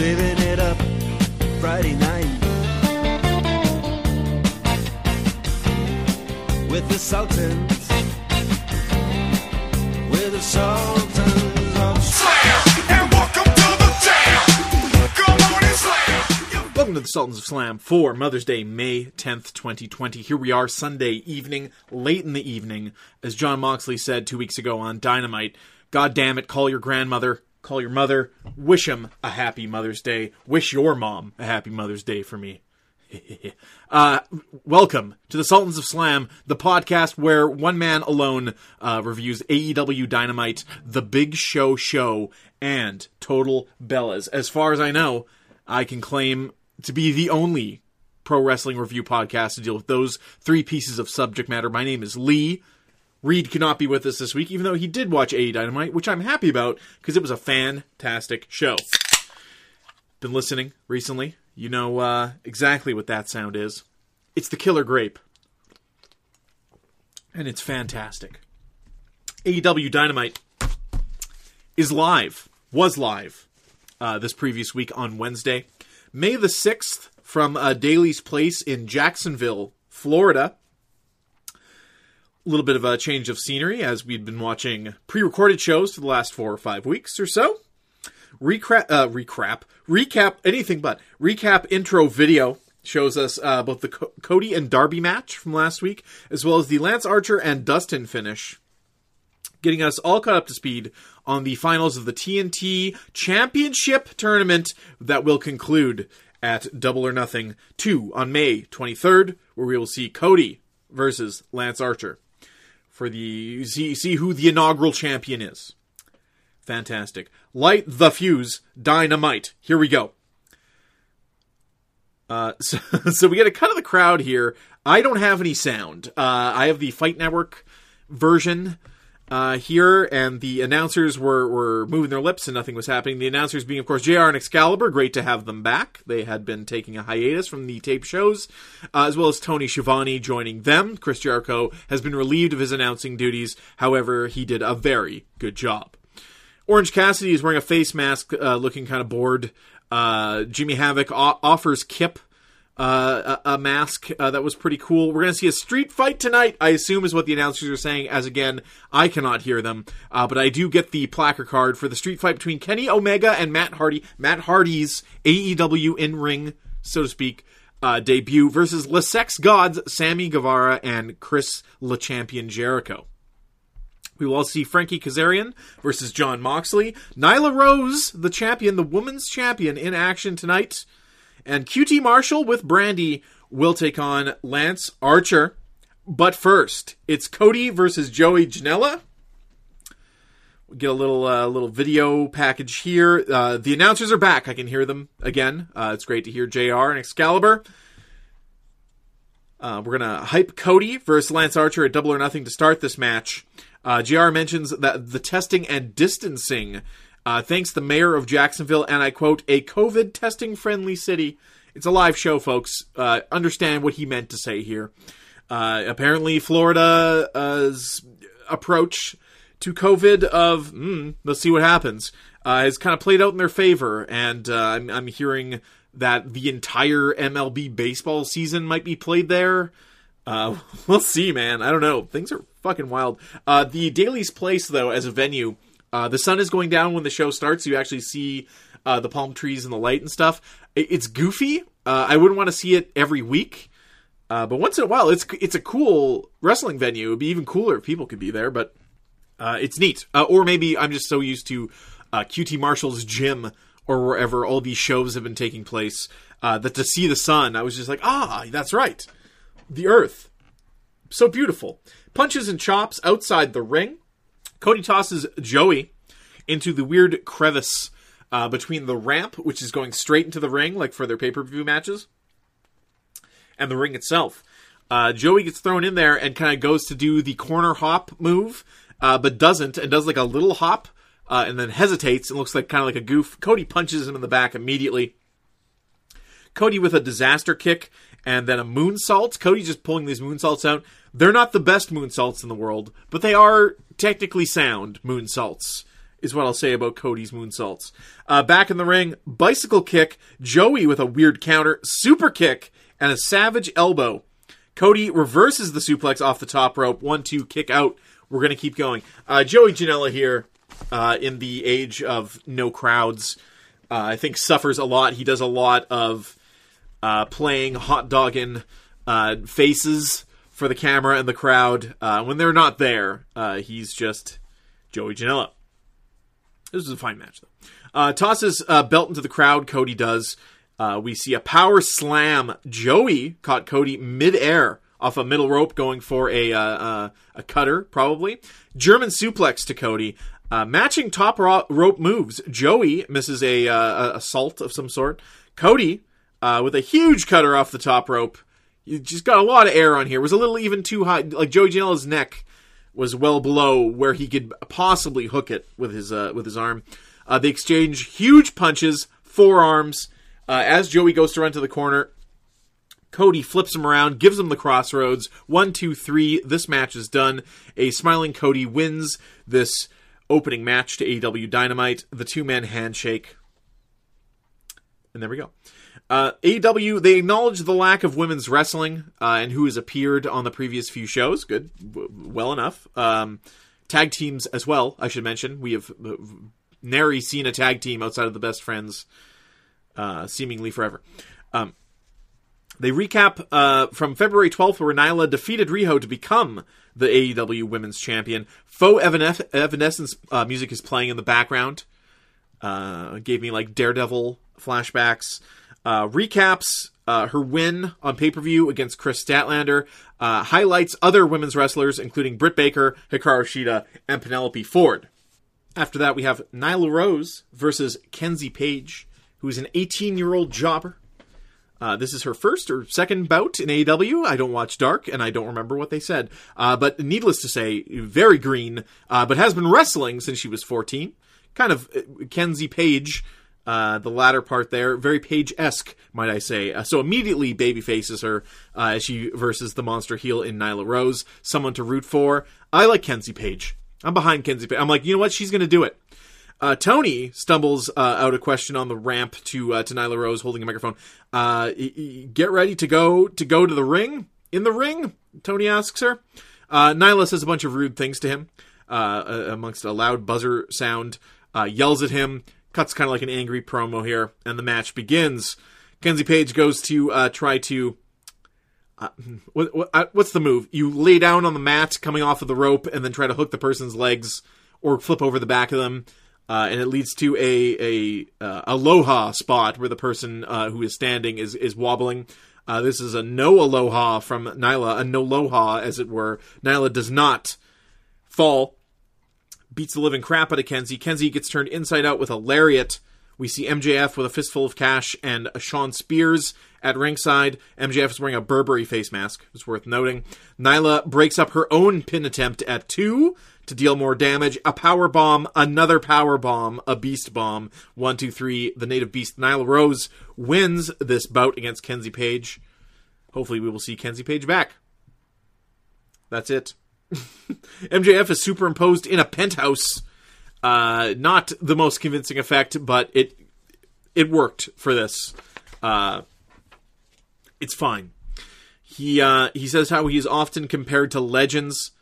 saving it up Friday night with the Sultans, with the Sultans of Slam and welcome to the jam. Come on and slam. Welcome to the Sultans of Slam for Mother's Day, May 10th, 2020. Here we are, Sunday evening, late in the evening. As Jon Moxley said two weeks ago on Dynamite, God damn it, call your grandmother, call your mother, wish him a happy Mother's Day. Wish your mom a happy Mother's Day for me. uh, welcome to the Sultans of Slam, the podcast where one man alone uh, reviews AEW Dynamite, The Big Show Show, and Total Bellas. As far as I know, I can claim to be the only pro wrestling review podcast to deal with those three pieces of subject matter. My name is Lee. Reed could not be with us this week, even though he did watch AE Dynamite, which I'm happy about because it was a fantastic show. Been listening recently. You know uh, exactly what that sound is. It's the Killer Grape. And it's fantastic. AEW Dynamite is live, was live uh, this previous week on Wednesday. May the 6th from uh, Daly's Place in Jacksonville, Florida. Little bit of a change of scenery as we'd been watching pre recorded shows for the last four or five weeks or so. Recap, uh, recap, recap, anything but recap intro video shows us uh, both the Co- Cody and Darby match from last week, as well as the Lance Archer and Dustin finish getting us all caught up to speed on the finals of the TNT Championship tournament that will conclude at Double or Nothing 2 on May 23rd, where we will see Cody versus Lance Archer for the see, see who the inaugural champion is. Fantastic. Light the fuse, dynamite. Here we go. Uh, so, so we get a cut of the crowd here. I don't have any sound. Uh, I have the Fight Network version uh, here, and the announcers were, were moving their lips and nothing was happening. The announcers being, of course, JR and Excalibur. Great to have them back. They had been taking a hiatus from the tape shows, uh, as well as Tony Schiavone joining them. Chris Jericho has been relieved of his announcing duties. However, he did a very good job. Orange Cassidy is wearing a face mask, uh, looking kind of bored. Uh, Jimmy Havoc o- offers Kip uh, a, mask uh, that was pretty cool. We're going to see a street fight tonight, I assume is what the announcers are saying, as again, I cannot hear them. Uh, but I do get the placard card for the street fight between Kenny Omega and Matt Hardy. Matt Hardy's AEW in ring, so to speak, uh, debut versus Le Sex Gods, Sammy Guevara and Chris Le Champion Jericho. We will also see Frankie Kazarian versus Jon Moxley. Nyla Rose, the champion, the women's champion, in action tonight. And QT Marshall with Brandy will take on Lance Archer. But first, it's Cody versus Joey Janela. We get a little uh, little video package here. Uh, the announcers are back. I can hear them again. Uh, it's great to hear JR and Excalibur. Uh, we're gonna hype Cody versus Lance Archer at Double or Nothing to start this match. Uh, JR mentions that the testing and distancing uh, thanks the mayor of Jacksonville, and I quote, a COVID testing friendly city. It's a live show, folks. Uh, understand what he meant to say here. Uh, apparently, Florida's approach to COVID of, mm, let's see what happens, uh, has kind of played out in their favor. And uh, I'm, I'm hearing that the entire MLB baseball season might be played there. Uh, we'll see, man. I don't know. Things are fucking wild. Uh, the Daly's Place, though, as a venue, uh, the sun is going down when the show starts. You actually see uh, the palm trees and the light and stuff. It's goofy. Uh, I wouldn't want to see it every week, uh, but once in a while, it's it's a cool wrestling venue. It'd be even cooler if people could be there, but uh, it's neat. Or maybe I'm just so used to QT Marshall's gym or wherever all these shows have been taking place that to see the sun, I was just like, ah, that's right, the Earth, so beautiful. Punches and chops outside the ring. Cody tosses Joey into the weird crevice uh, between the ramp, which is going straight into the ring, like for their pay per view matches, and the ring itself. Uh, Joey gets thrown in there and kind of goes to do the corner hop move, uh, but doesn't, and does like a little hop, uh, and then hesitates and looks like kind of like a goof. Cody punches him in the back immediately. Cody with a disaster kick and then a moonsault. Cody just pulling these moonsaults out. They're not the best moonsaults in the world, but they are technically sound moonsaults. is what I'll say about Cody's moonsaults. Uh, back in the ring, bicycle kick, Joey with a weird counter, super kick, and a savage elbow. Cody reverses the suplex off the top rope. One, two, kick out. We're to keep going. Uh, Joey Janela here, uh, in the age of no crowds, uh, I think suffers a lot. He does a lot of uh, playing hot dogging uh, faces for the camera and the crowd. Uh, when they're not there, uh, he's just Joey Janela. This was a fine match, though. Uh, tosses uh, belt into the crowd. Cody does. Uh, we see a power slam. Joey caught Cody midair off a middle rope, going for a uh, a cutter, probably. German suplex to Cody. Uh, matching top ro- rope moves. Joey misses a uh, a assault of some sort. Cody uh, with a huge cutter off the top rope. You just got a lot of air on here. It was a little even too high. Like Joey Janela's neck was well below where he could possibly hook it with his uh, with his arm. Uh, they exchange huge punches, forearms. Uh, as Joey goes to run to the corner, Cody flips him around, gives him the crossroads. One, two, three. This match is done. A smiling Cody wins this opening match to AEW Dynamite. The two man handshake. And there we go. Uh, AEW, they acknowledge the lack of women's wrestling uh, and who has appeared on the previous few shows. Good. W- well enough. Um, tag teams as well, I should mention. We have uh, nary seen a tag team outside of the best friends uh, seemingly forever. Um, they recap uh, from February 12th, where Nyla defeated Riho to become the AEW Women's Champion. Faux Evanes- Evanescence uh, music is playing in the background. Uh, gave me like Daredevil flashbacks. Uh, recaps uh, her win on pay per view against Kris Statlander. Uh, highlights other women's wrestlers, including Britt Baker, Hikaru Shida, and Penelope Ford. After that, we have Nyla Rose versus Kenzie Paige, who is an 18 year old jobber. Uh, this is her first or second bout in AEW. I don't watch Dark, and I don't remember what they said. Uh, but needless to say, very green, uh, but has been wrestling since she was 14. Kind of uh, Kenzie Paige, uh, the latter part there, very Page esque, might I say. Uh, so immediately baby faces her uh, as she versus the monster heel in Nyla Rose. Someone to root for. I like Kenzie Paige. I'm behind Kenzie Paige. I'm like, you know what? She's going to do it. Uh, Tony stumbles uh, out a question on the ramp to uh, to Nyla Rose holding a microphone. Uh, get ready to go to go to the ring. In the ring, Tony asks her. Uh, Nyla says a bunch of rude things to him, uh, amongst a loud buzzer sound. Uh, yells at him. Cuts kind of like an angry promo here, and the match begins. Kenzie Paige goes to uh, try to uh, what, what, uh, what's the move? You lay down on the mat, coming off of the rope, and then try to hook the person's legs or flip over the back of them, uh, and it leads to a a uh, aloha spot where the person who is standing is is wobbling. This is a no aloha from Nyla, a no aloha as it were. Nyla does not fall, beats the living crap out of Kenzie. Kenzie gets turned inside out with a lariat. We see MJF with a fistful of cash and a Shawn Spears at ringside. MJF is wearing a Burberry face mask. It's worth noting. Nyla breaks up her own pin attempt at two to deal more damage. A power bomb, another power bomb, a beast bomb. One, two, three. The native beast Nyla Rose wins this bout against Kenzie Paige. Hopefully, we will see Kenzie Paige back. That's it. MJF is superimposed in a penthouse. Uh, not the most convincing effect, but it it worked for this. Uh, it's fine. He uh, he says how he's often compared to legends.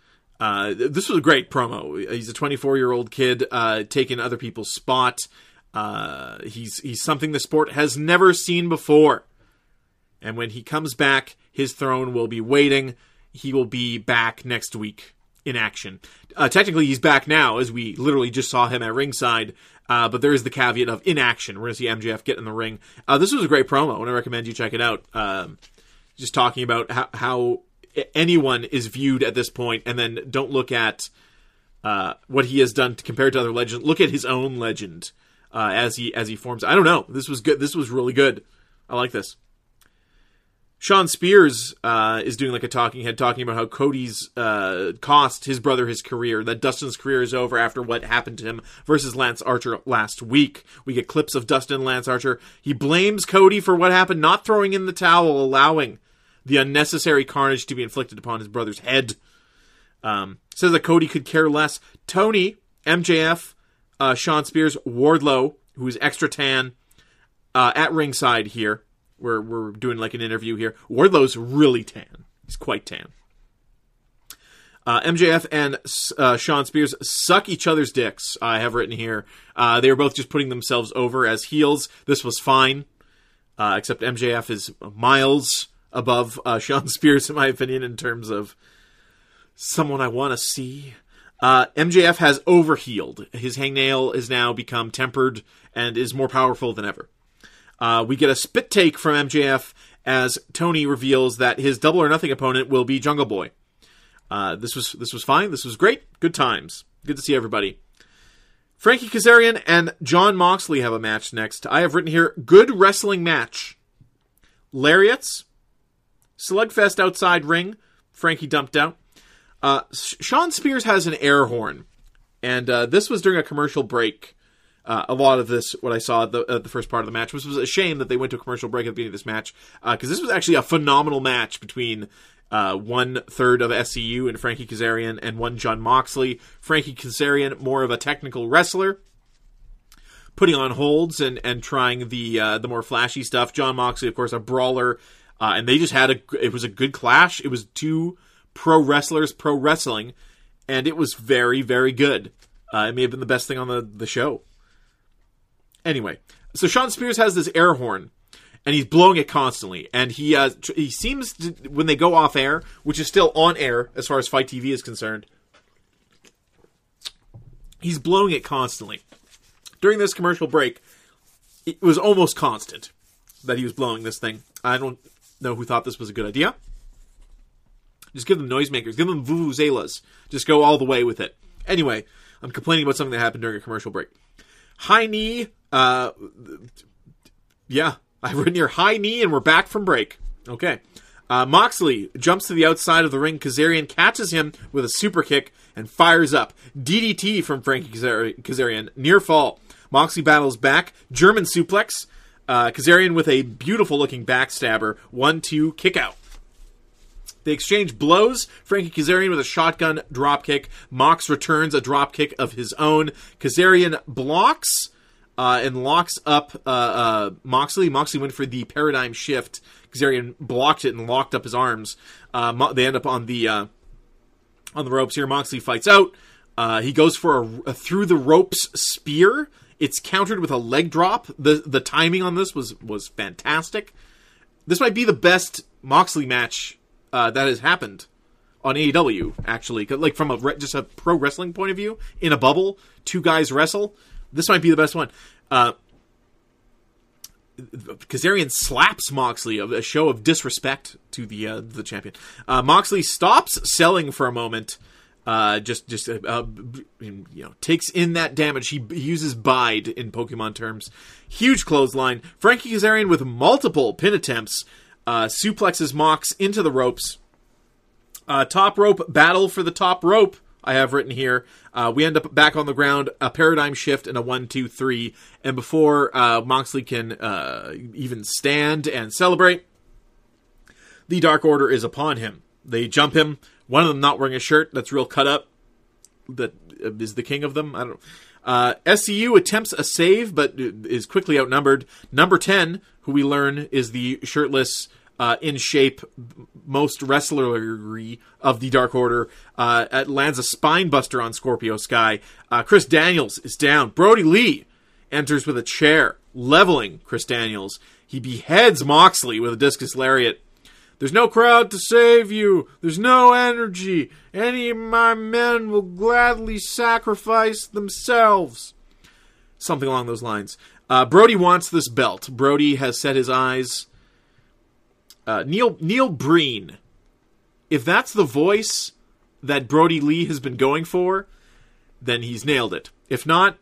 Uh, this was a great promo. He's a 24 year old kid uh, taking other people's spot. Uh, he's he's something the sport has never seen before. And when he comes back, his throne will be waiting. He will be back next week in action. Uh, technically, he's back now, as we literally just saw him at ringside. Uh, but there is the caveat of in action. We're going to see MJF get in the ring. Uh, this was a great promo, and I recommend you check it out. Um, just talking about how, how anyone is viewed at this point, and then don't look at uh, what he has done to, compared to other legends. Look at his own legend uh, as he as he forms. I don't know. This was good. This was really good. I like this. Shawn Spears uh, is doing like a talking head, talking about how Cody's uh, cost his brother his career. That Dustin's career is over after what happened to him versus Lance Archer last week. We get clips of Dustin Lance Archer. He blames Cody for what happened, not throwing in the towel, allowing the unnecessary carnage to be inflicted upon his brother's head. Um, says that Cody could care less. Tony MJF uh, Shawn Spears, Wardlow, who is extra tan, uh, at ringside here. We're we're doing like an interview here. Wardlow's really tan. He's quite tan. Uh, MJF and uh, Shawn Spears suck each other's dicks. I have written here. Uh, they were both just putting themselves over as heels. This was fine, uh, except MJF is miles above uh, Shawn Spears, in my opinion, in terms of someone I want to see. Uh, MJF has overhealed. His hangnail is now become tempered and is more powerful than ever. Uh, we get a spit take from MJF as Tony reveals that his double or nothing opponent will be Jungle Boy. Uh, this was this was fine. This was great. Good times. Good to see everybody. Frankie Kazarian and Jon Moxley have a match next. I have written here good wrestling match. Lariats, slugfest outside ring. Frankie dumped out. Uh, Shawn Spears has an air horn, and uh, this was during a commercial break. Uh, a lot of this, what I saw at the, at the first part of the match, which was a shame that they went to a commercial break at the beginning of this match, because this was actually a phenomenal match between uh, one third of SCU and Frankie Kazarian, and one Jon Moxley. Frankie Kazarian, more of a technical wrestler, putting on holds and and trying the uh, the more flashy stuff. Jon Moxley, of course, a brawler, uh, and they just had a it was a good clash. It was two pro wrestlers pro wrestling, and it was very very good. Uh, it may have been the best thing on the the show. Anyway, so Shawn Spears has this air horn, and he's blowing it constantly. And he uh, tr- he seems to, when they go off air, which is still on air as far as Fight TV is concerned, he's blowing it constantly. During this commercial break, it was almost constant that he was blowing this thing. I don't know who thought this was a good idea. Just give them noisemakers, give them vuvuzelas. Just go all the way with it. Anyway, I'm complaining about something that happened during a commercial break. High knee, uh, yeah, I've written here high knee, and we're back from break. Okay. Uh, Moxley jumps to the outside of the ring. Kazarian catches him with a super kick and fires up. DDT from Frankie Kazarian. Near fall. Moxley battles back. German suplex. Uh, Kazarian with a beautiful looking backstabber. One, two, kick out. They exchange blows. Frankie Kazarian with a shotgun dropkick. Mox returns a dropkick of his own. Kazarian blocks uh, and locks up uh, uh, Moxley. Moxley went for the paradigm shift. Kazarian blocked it and locked up his arms. Uh, Mo- they end up on the uh, on the ropes here. Moxley fights out. Uh, he goes for a, a through the ropes spear. It's countered with a leg drop. the The timing on this was was fantastic. This might be the best Moxley match uh, that has happened on AEW. actually, like from a re- just a pro wrestling point of view, in a bubble, two guys wrestle. This might be the best one. Uh, Kazarian slaps Moxley, a show of disrespect to the uh, the champion. Uh, Moxley stops selling for a moment, uh, just just uh, uh, you know takes in that damage. He, he uses bide in Pokemon terms. Huge clothesline. Frankie Kazarian with multiple pin attempts uh, suplexes Mox into the ropes. Uh, top rope battle for the top rope. I have written here. Uh, we end up back on the ground, a paradigm shift and a one, two, three. And before uh, Moxley can uh, even stand and celebrate, the Dark Order is upon him. They jump him. One of them not wearing a shirt that's real cut up. That uh, the king of them. I don't. Uh, SCU attempts a save, but is quickly outnumbered. Number 10, who we learn is the shirtless, uh, in shape, most wrestlery of the Dark Order, uh, lands a spine buster on Scorpio Sky. Uh, Chris Daniels is down. Brodie Lee enters with a chair, leveling Chris Daniels. He beheads Moxley with a discus lariat. There's no crowd to save you. There's no energy. Any of my men will gladly sacrifice themselves. Something along those lines. Uh, Brodie wants this belt. Brodie has set his eyes. Uh, Neil Neil Breen. If that's the voice that Brodie Lee has been going for, then he's nailed it. If not,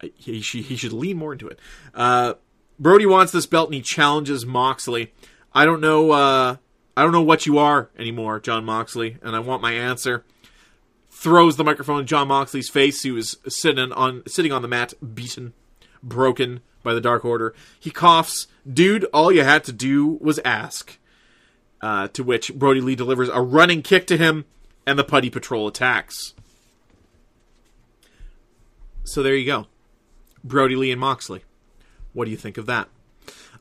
he, he, should lean more into it. Uh, Brodie wants this belt and he challenges Moxley. I don't know. Uh, I don't know what you are anymore, Jon Moxley, and I want my answer. Throws the microphone in Jon Moxley's face. He was sitting on sitting on the mat, beaten, broken by the Dark Order. He coughs. Dude, all you had to do was ask. Uh, to which Brodie Lee delivers a running kick to him, and the Putty Patrol attacks. So there you go. Brodie Lee and Moxley. What do you think of that?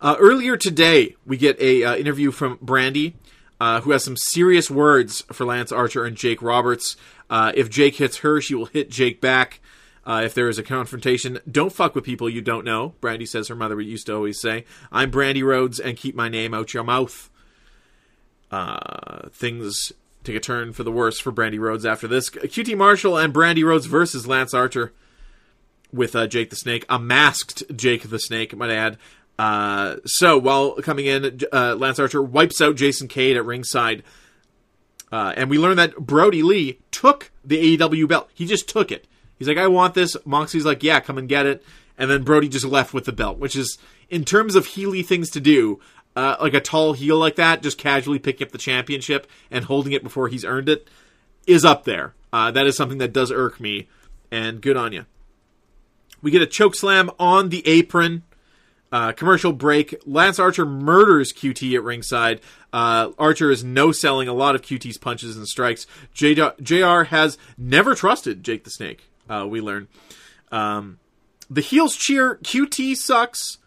Uh, earlier today, we get a uh, interview from Brandy, uh, who has some serious words for Lance Archer and Jake Roberts. Uh, if Jake hits her, she will hit Jake back. Uh, if there is a confrontation, don't fuck with people you don't know. Brandy says her mother used to always say, "I'm Brandy Rhodes, and keep my name out your mouth." Uh, things take a turn for the worse for Brandy Rhodes after this. QT Marshall and Brandy Rhodes versus Lance Archer with uh, Jake the Snake, a masked Jake the Snake, might add. Uh, so while coming in, uh, Lance Archer wipes out Jason Cade at ringside, uh, and we learn that Brodie Lee took the AEW belt. He just took it. He's like, "I want this." Moxie's like, "Yeah, come and get it." And then Brodie just left with the belt, which is, in terms of Healy things to do, uh, like a tall heel like that, just casually picking up the championship and holding it before he's earned it, is up there. Uh, that is something that does irk me, and good on you. We get a choke slam on the apron. Uh, commercial break. Lance Archer murders QT at ringside. Uh, Archer is no selling a lot of QT's punches and strikes. JR has never trusted Jake the Snake, uh, we learn. Um, the heels cheer. QT sucks.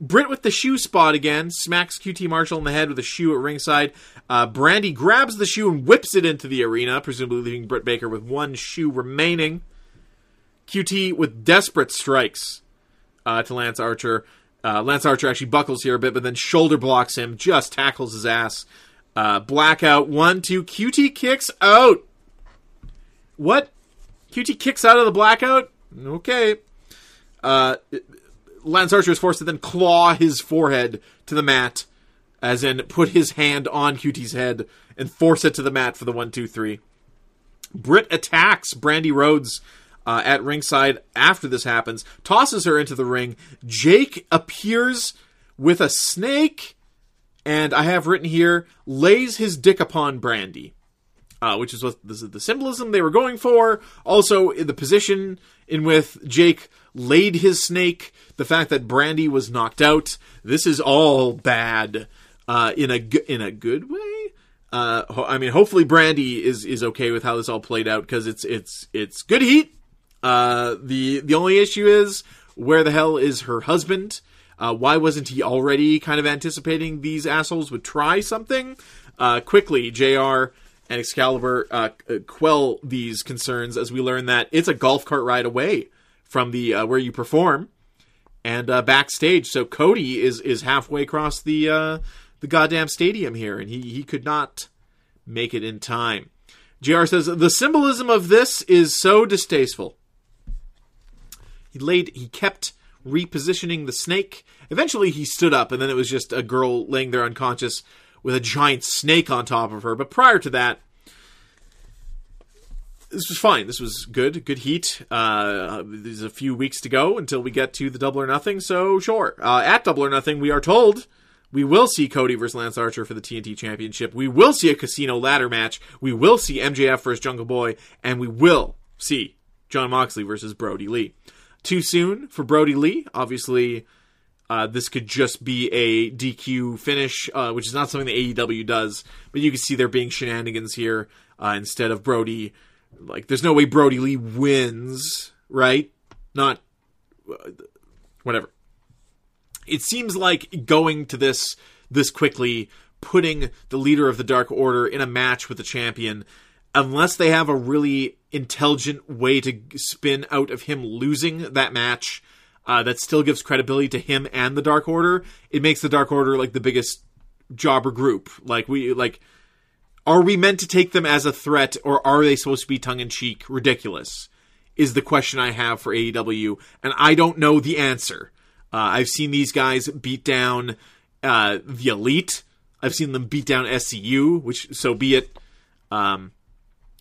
Britt with the shoe spot again smacks QT Marshall in the head with a shoe at ringside. Uh, Brandy grabs the shoe and whips it into the arena, presumably leaving Britt Baker with one shoe remaining. QT with desperate strikes uh, to Lance Archer. Uh, Lance Archer actually buckles here a bit, but then shoulder blocks him, just tackles his ass. Uh, blackout, one, two. QT kicks out. What? QT kicks out of the blackout? Okay. Uh, Lance Archer is forced to then claw his forehead to the mat, as in put his hand on QT's head and force it to the mat for the one, two, three. Britt attacks Brandy Rhodes uh, at ringside after this happens, tosses her into the ring. Jake appears with a snake, and I have written here, lays his dick upon Brandy. Uh, which is what this is the symbolism they were going for. Also, the position in which Jake laid his snake, the fact that Brandy was knocked out. This is all bad uh, in a in a good way. Uh, I mean, hopefully Brandy is is okay with how this all played out because it's it's it's good heat. Uh, the the only issue is where the hell is her husband? Uh, why wasn't he already kind of anticipating these assholes would try something? Uh, quickly, Jr. and Excalibur uh, quell these concerns as we learn that it's a golf cart ride away from the uh, where you perform and uh, backstage. So Cody is is halfway across the the goddamn stadium here, and he he could not make it in time. Jr. says the symbolism of this is so distasteful. He laid he kept repositioning the snake. Eventually, he stood up, and then it was just a girl laying there unconscious with a giant snake on top of her. But prior to that, this was fine. This was good, good heat. Uh, there's a few weeks to go until we get to the Double or Nothing. So sure, uh, at Double or Nothing, we are told we will see Cody versus Lance Archer for the TNT Championship. We will see a casino ladder match. We will see MJF versus Jungle Boy, and we will see Jon Moxley versus Brodie Lee. Too soon for Brodie Lee. Obviously, uh, this could just be a DQ finish, uh, which is not something the AEW does. But you can see there being shenanigans here uh, instead of Brodie. Like, there's no way Brodie Lee wins, right? Not uh, whatever. It seems like going to this this quickly, putting the leader of the Dark Order in a match with the champion, unless they have a really intelligent way to spin out of him losing that match uh, that still gives credibility to him and the Dark Order, it makes the Dark Order like the biggest jobber group. Like we like are we meant to take them as a threat or are they supposed to be tongue in cheek ridiculous? Is the question I have for AEW, and I don't know the answer. Uh, I've seen these guys beat down uh, the Elite. I've seen them beat down SCU, which so be it. Um,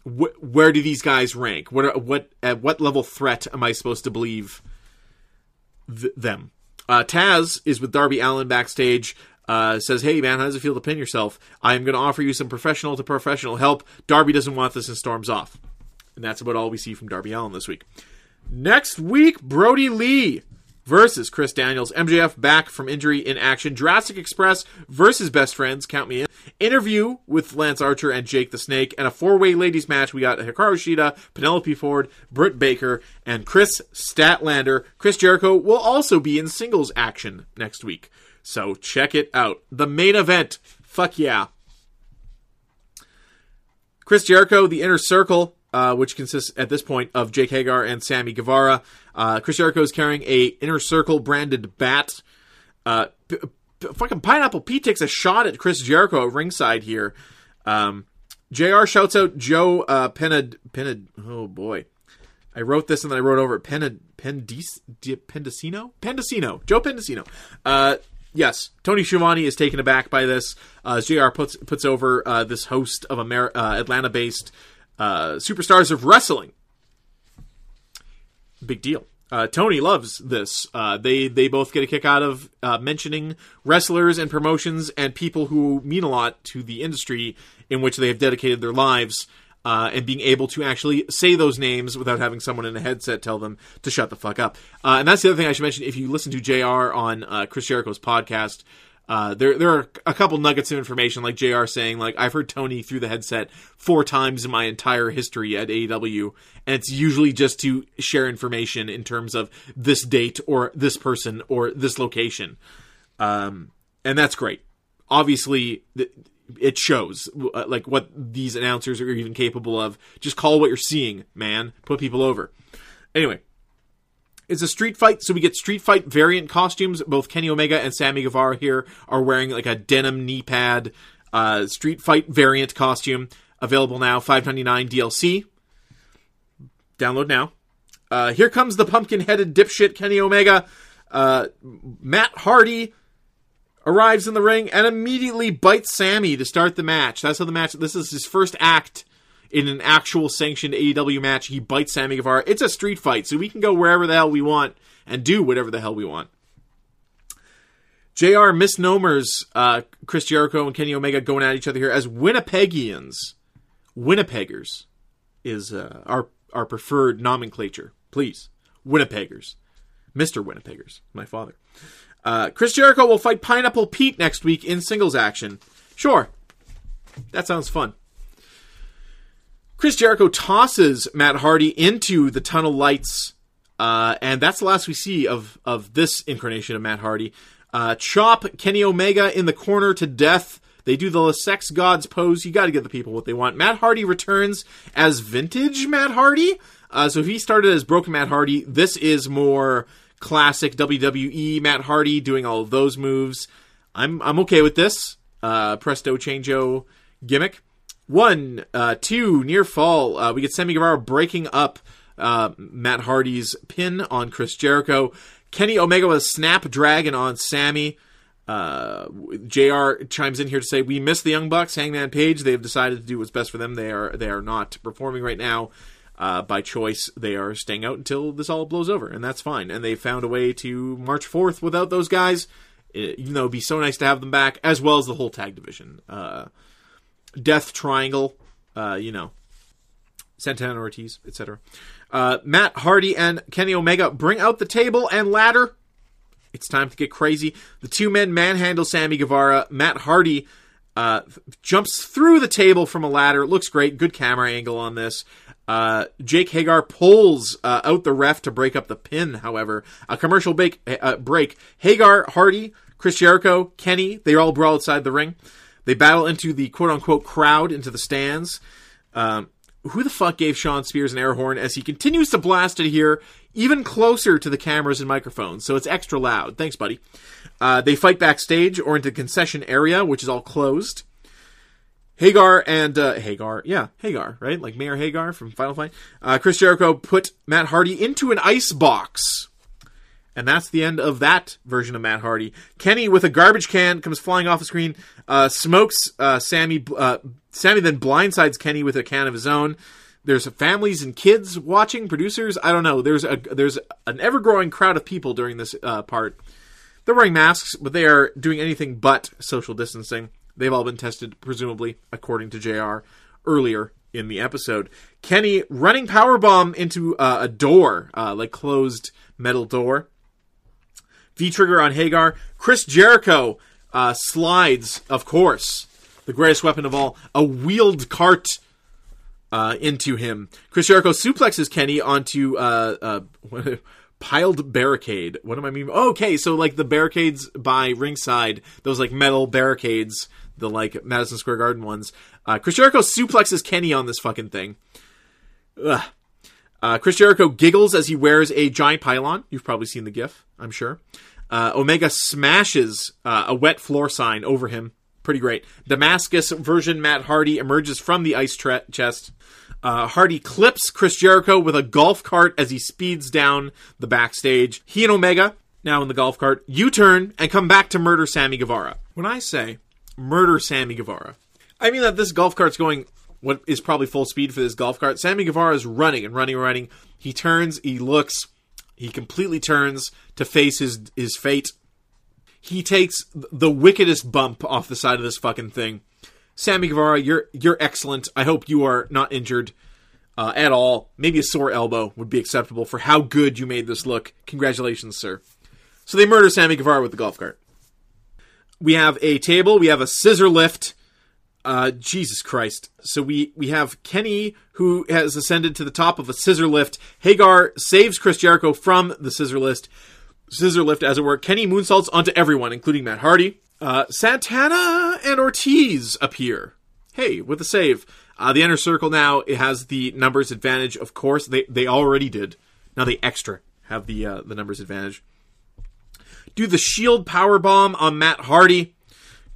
wh- where do these guys rank? What are, what at what level threat am I supposed to believe th- them? Uh, Taz is with Darby Allin backstage. Uh, says, "Hey man, how does it feel to pin yourself? I am going to offer you some professional to professional help." Darby doesn't want this and storms off, and that's about all we see from Darby Allin this week. Next week, Brodie Lee versus Chris Daniels. MJF back from injury in action. Jurassic Express versus Best Friends. Count me in. Interview with Lance Archer and Jake the Snake. And a four way ladies match. We got Hikaru Shida, Penelope Ford, Britt Baker, and Kris Statlander. Chris Jericho will also be in singles action next week. So check it out. The main event. Fuck yeah. Chris Jericho, the Inner Circle, uh, which consists at this point of Jake Hager and Sammy Guevara. Uh, Chris Jericho is carrying a Inner Circle branded bat. Uh, p- p- fucking Pineapple Pete takes a shot at Chris Jericho at ringside here. Um, Jr. shouts out Joe uh. Oh boy, I wrote this and then I wrote over it. Penad Pendis Pendicino Pendicino Joe Pendicino. Uh, yes, Tony Schiavone is taken aback by this. Uh, Jr. puts puts over uh, this host of Amer- uh, Atlanta-based uh, superstars of wrestling. Big deal. Uh, Tony loves this. Uh, they they both get a kick out of uh, mentioning wrestlers and promotions and people who mean a lot to the industry in which they have dedicated their lives, uh, and being able to actually say those names without having someone in a headset tell them to shut the fuck up. Uh, and that's the other thing I should mention. If you listen to Jr. on uh, Chris Jericho's podcast, uh, there there are a couple nuggets of information, like Jr. saying, like I've heard Tony through the headset four times in my entire history at AEW, and it's usually just to share information in terms of this date or this person or this location, um, and that's great. Obviously, th- it shows uh, like what these announcers are even capable of. Just call what you're seeing, man. Put people over. Anyway, it's a street fight, so we get street fight variant costumes. Both Kenny Omega and Sammy Guevara here are wearing like a denim knee pad uh, street fight variant costume. Available now, five ninety nine DLC. Download now. Uh, here comes the pumpkin headed dipshit Kenny Omega. Uh, Matt Hardy arrives in the ring and immediately bites Sammy to start the match. That's how the match. This is his first act in an actual sanctioned AEW match. He bites Sammy Guevara. It's a street fight, so we can go wherever the hell we want and do whatever the hell we want. JR misnomers uh, Chris Jericho and Kenny Omega going at each other here as Winnipegians. Winnipeggers is uh, our our preferred nomenclature. Please, Winnipeggers, Mister Winnipeggers, my father. Uh, Chris Jericho will fight Pineapple Pete next week in singles action. Sure, that sounds fun. Chris Jericho tosses Matt Hardy into the tunnel lights, uh, and that's the last we see of of this incarnation of Matt Hardy. Uh, chop Kenny Omega in the corner to death. They do the sex gods pose. You got to give the people what they want. Matt Hardy returns as vintage Matt Hardy. Uh, so if he started as broken Matt Hardy, this is more classic WWE Matt Hardy doing all of those moves. I'm I'm okay with this. Uh, presto changeo gimmick. One, uh, two, near fall. Uh, we get Sammy Guevara breaking up uh, Matt Hardy's pin on Chris Jericho. Kenny Omega with a snapdragon on Sammy. Uh, Jr. chimes in here to say we miss the Young Bucks. Hangman Page. They have decided to do what's best for them. They are they are not performing right now. Uh, by choice, they are staying out until this all blows over, and that's fine. And they found a way to march forth without those guys. Even though it'd be so nice to have them back, as well as the whole tag division. Uh, Death Triangle, uh, you know, Santana Ortiz, etc. Uh, Matt Hardy and Kenny Omega bring out the table and ladder. It's time to get crazy. The two men manhandle Sammy Guevara. Matt Hardy uh, jumps through the table from a ladder. It looks great. Good camera angle on this. Uh, Jake Hager pulls uh, out the ref to break up the pin. However, a commercial break. Uh, break. Hagar, Hardy, Chris Jericho, Kenny. They all brawl outside the ring. They battle into the quote unquote crowd, into the stands. Um, who the fuck gave Shawn Spears an air horn as he continues to blast it here, even closer to the cameras and microphones, so it's extra loud. Thanks, buddy. Uh, they fight backstage or into the concession area, which is all closed. Hagar and uh, Hagar, yeah, Hagar, right? Like Mayor Hagar from Final Fight. Uh, Chris Jericho put Matt Hardy into an ice box. And that's the end of that version of Matt Hardy. Kenny with a garbage can comes flying off the screen, uh, smokes uh, Sammy. Uh, Sammy then blindsides Kenny with a can of his own. There's families and kids watching, producers. I don't know. There's a there's an ever growing crowd of people during this uh, part. They're wearing masks, but they are doing anything but social distancing. They've all been tested, presumably, according to Jr. earlier in the episode. Kenny running power bomb into uh, a door, uh, like closed metal door. V trigger on Hagar. Chris Jericho uh, slides, of course, the greatest weapon of all, a wheeled cart uh, into him. Chris Jericho suplexes Kenny onto uh, uh, piled barricade. What am I mean? Oh, okay, so like the barricades by ringside, those like metal barricades, the like Madison Square Garden ones. Uh, Chris Jericho suplexes Kenny on this fucking thing. Ugh. Uh, Chris Jericho giggles as he wears a giant pylon. You've probably seen the GIF, I'm sure. Uh, Omega smashes uh, a wet floor sign over him. Pretty great. Damascus version Matt Hardy emerges from the ice tre- chest. Uh, Hardy clips Chris Jericho with a golf cart as he speeds down the backstage. He and Omega, now in the golf cart, U turn and come back to murder Sammy Guevara. When I say murder Sammy Guevara, I mean that this golf cart's going what is probably full speed for this golf cart. Sammy Guevara is running and running and running. He turns, he looks, he completely turns to face his his fate. He takes the wickedest bump off the side of this fucking thing. Sammy Guevara, you're you're excellent. I hope you are not injured uh, at all. Maybe a sore elbow would be acceptable for how good you made this look. Congratulations, sir. So they murder Sammy Guevara with the golf cart. We have a table. We have a scissor lift. Uh, Jesus Christ. So we, we have Kenny, who has ascended to the top of a scissor lift. Hagar saves Chris Jericho from the scissor lift, scissor lift, as it were. Kenny moonsaults onto everyone, including Matt Hardy. Uh, Santana and Ortiz appear. Hey, with a save. Uh, the inner circle now it has the numbers advantage. Of course, they they already did. Now they extra have the uh, the numbers advantage. Do the shield power bomb on Matt Hardy.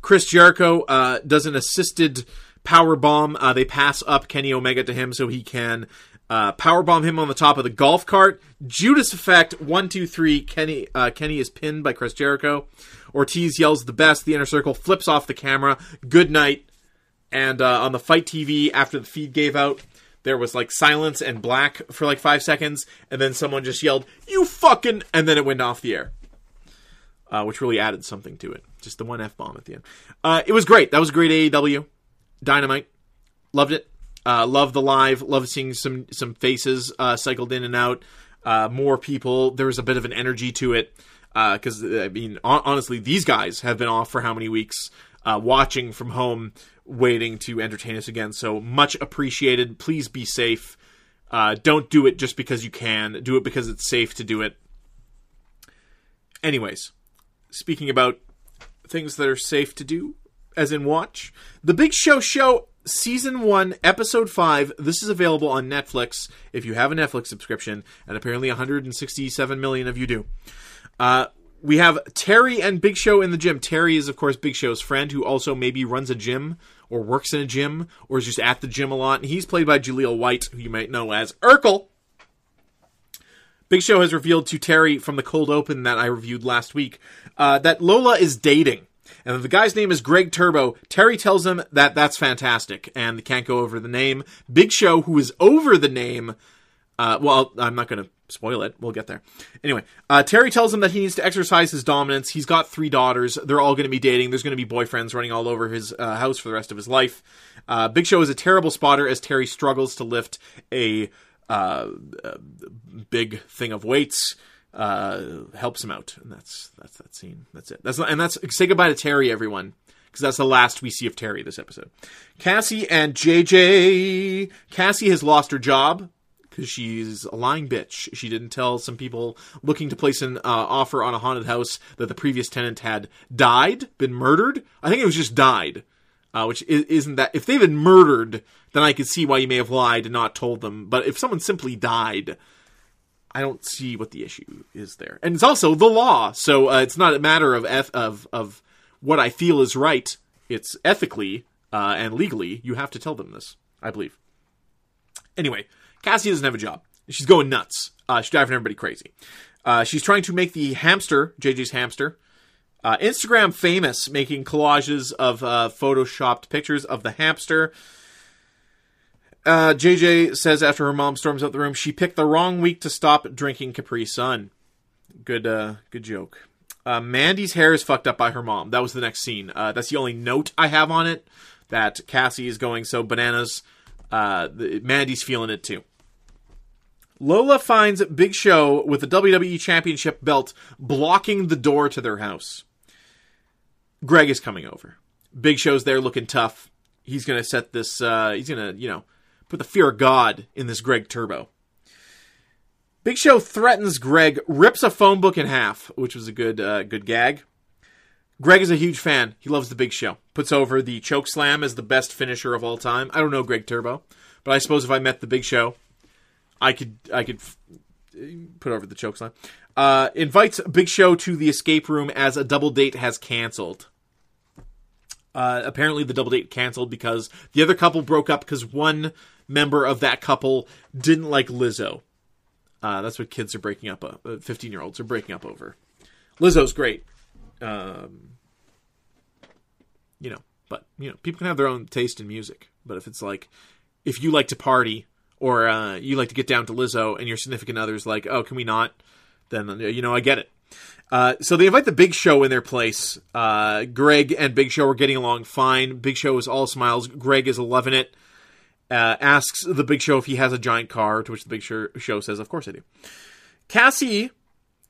Chris Jericho uh, does an assisted power bomb. Uh, they pass up Kenny Omega to him so he can uh, power bomb him on the top of the golf cart. Judas effect one two three. Kenny uh, Kenny is pinned by Chris Jericho. Ortiz yells the best. The inner circle flips off the camera. Good night. And uh, on the fight TV after the feed gave out. There was like silence and black for like five seconds, and then someone just yelled, "You fucking!" and then it went off the air uh, which really added something to it. Just the one f bomb at the end. Uh, it was great. That was great AEW. Dynamite. Loved it. Uh, loved the live. Loved seeing some some faces uh, cycled in and out. Uh, more people. There was a bit of an energy to it. Because I mean, hon- honestly, these guys have been off for how many weeks? Uh, watching from home, waiting to entertain us again. So much appreciated. Please be safe. Uh, don't do it just because you can. Do it because it's safe to do it. Anyways, speaking about things that are safe to do, as in watch, The Big Show Show Season 1, Episode 5. This is available on Netflix if you have a Netflix subscription, and apparently 167 million of you do. Uh, we have Terry and Big Show in the gym. Terry is, of course, Big Show's friend who also maybe runs a gym or works in a gym or is just at the gym a lot. And he's played by Jaleel White, who you might know as Urkel. Big Show has revealed to Terry from the cold open that I reviewed last week uh, that Lola is dating. And the guy's name is Greg Turbo. Terry tells him that that's fantastic and they can't go over the name. Big Show, who is over the name, uh, well, I'm not going to spoil it. We'll get there. Anyway, uh, Terry tells him that he needs to exercise his dominance. He's got three daughters. They're all going to be dating. There's going to be boyfriends running all over his uh, house for the rest of his life. Uh, Big Show is a terrible spotter as Terry struggles to lift a uh, big thing of weights. Uh, helps him out, and that's that's that scene. That's it. That's not, and that's say goodbye to Terry, everyone, because that's the last we see of Terry this episode. Cassie and JJ. Cassie has lost her job because she's a lying bitch. She didn't tell some people looking to place an uh, offer on a haunted house that the previous tenant had died, been murdered. I think it was just died, uh, which is, isn't that. If they've been murdered, then I could see why you may have lied and not told them. But if someone simply died, I don't see what the issue is there. And it's also the law, so uh, it's not a matter of eth- of of what I feel is right. It's ethically uh, and legally you have to tell them this. I believe. Anyway, Cassie doesn't have a job. She's going nuts. Uh, she's driving everybody crazy. Uh, she's trying to make the hamster, JJ's hamster, uh, Instagram famous, making collages of uh, photoshopped pictures of the hamster. Uh, JJ says after her mom storms out the room, she picked the wrong week to stop drinking Capri Sun. Good, uh, good joke. Uh, Mandy's hair is fucked up by her mom. That was the next scene. Uh, that's the only note I have on it. That Cassie is going so bananas. The, Mandy's feeling it too. Lola finds Big Show with the WWE Championship belt blocking the door to their house. Greg is coming over. Big Show's there looking tough. He's going to set this, uh, he's going to, you know, put the fear of God in this Greg Turbo. Big Show threatens Greg, rips a phone book in half, which was a good, uh, good gag. Greg is a huge fan. He loves the Big Show. Puts over the choke slam as the best finisher of all time. I don't know Greg Turbo, but I suppose if I met the Big Show, I could I could put over the choke slam. Uh, invites Big Show to the escape room as a double date has canceled. Uh, apparently, the double date canceled because the other couple broke up because one member of that couple didn't like Lizzo. Uh, that's what kids are breaking up. Fifteen year olds are breaking up over. Lizzo's great, um, you know, but you know, people can have their own taste in music. But if it's like, if you like to party or uh, you like to get down to Lizzo, and your significant other's like, oh, can we not? Then uh, you know, I get it. Uh, so they invite the Big Show in their place. Uh, Greg and Big Show are getting along fine. Big Show is all smiles. Greg is loving it. Uh, asks the Big Show if he has a giant car, to which the Big Show, says, "Of course I do." Cassie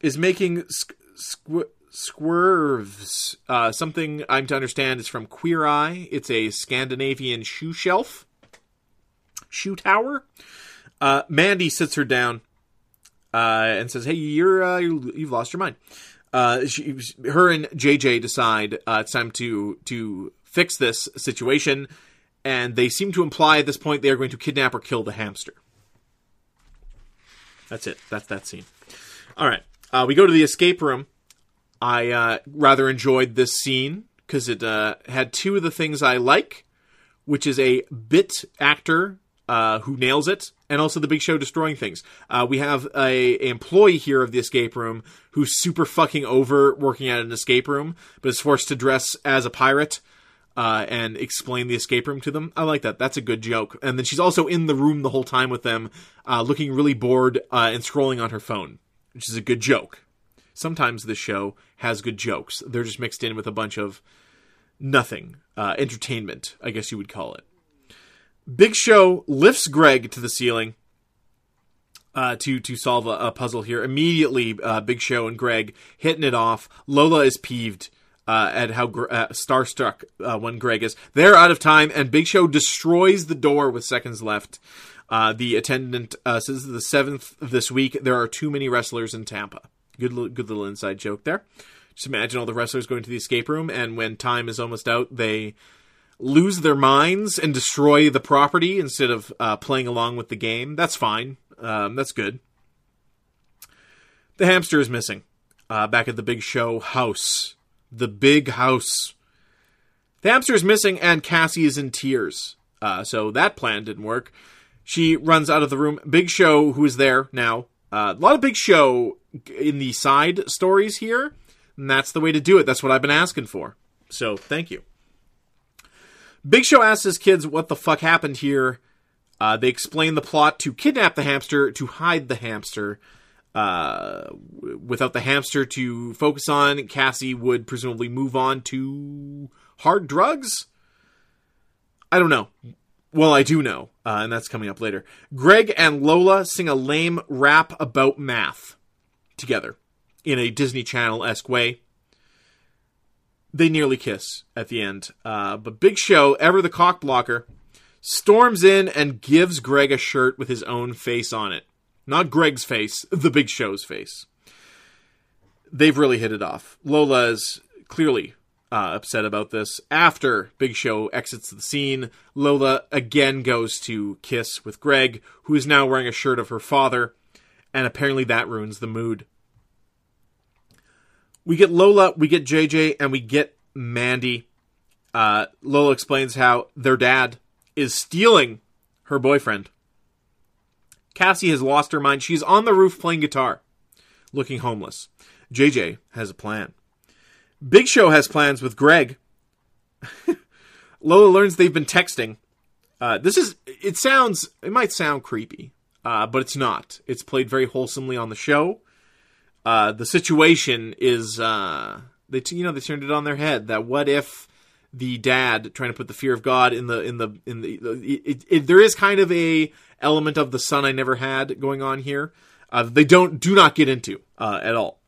is making squ- squ- squirves. Uh, something I'm to understand is from Queer Eye. It's a Scandinavian shoe shelf, shoe tower. Uh, Mandy sits her down uh, and says, "Hey, you're, uh, you you've lost your mind." Uh, she, her and JJ decide uh, it's time to to fix this situation, and they seem to imply at this point they are going to kidnap or kill the hamster. That's it. That's that scene. All right, uh, we go to the escape room. I uh, rather enjoyed this scene because it uh, had two of the things I like, which is a bit actor uh, who nails it, and also the Big Show destroying things. Uh, we have a, a employee here of the escape room who's super fucking over working at an escape room, but is forced to dress as a pirate. Uh, and explain the escape room to them. I like that. That's a good joke. And then she's also in the room the whole time with them, uh, looking really bored uh, and scrolling on her phone, which is a good joke. Sometimes this show has good jokes. They're just mixed in with a bunch of nothing. Uh, entertainment, I guess you would call it. Big Show lifts Greg to the ceiling uh, to to solve a, a puzzle here. Immediately, uh, Big Show and Greg hitting it off. Lola is peeved uh, at how uh, starstruck uh, when Greg is. They're out of time, and Big Show destroys the door with seconds left. Uh, the attendant says the seventh this week. There are too many wrestlers in Tampa. Good, good little inside joke there. Just imagine all the wrestlers going to the escape room, and when time is almost out, they lose their minds and destroy the property instead of uh, playing along with the game. That's fine. Um, that's good. The hamster is missing. Uh, back at the big show house. The big house. The hamster is missing, and Cassie is in tears. Uh, so that plan didn't work. She runs out of the room. Big Show, who is there now. Uh, a lot of Big Show in the side stories here, and that's the way to do it. That's what I've been asking for. So thank you. Big Show asks his kids what the fuck happened here. Uh, they explain the plot to kidnap the hamster, to hide the hamster. Uh, without the hamster to focus on, Cassie would presumably move on to hard drugs. I don't know. Well, I do know, uh, and that's coming up later. Greg and Lola sing a lame rap about math together in a Disney Channel esque way. They nearly kiss at the end, uh, but Big Show, ever the cock blocker, storms in and gives Greg a shirt with his own face on it. Not Greg's face, the Big Show's face. They've really hit it off. Lola is clearly uh, upset about this. After Big Show exits the scene, Lola again goes to kiss with Greg, who is now wearing a shirt of her father, and apparently that ruins the mood. We get Lola, we get JJ, and we get Mandy. Uh, Lola explains how their dad is stealing her boyfriend. Cassie has lost her mind. She's on the roof playing guitar, looking homeless. JJ has a plan. Big Show has plans with Greg. Lola learns they've been texting. Uh, this is, it sounds, it might sound creepy, uh, but it's not. It's played very wholesomely on the show. Uh, the situation is, uh, they, you know, they turned it on their head that what if the dad trying to put the fear of God in the in the in the it, it, there is kind of a element of the son I never had going on here. Uh, they don't do not get into uh, at all.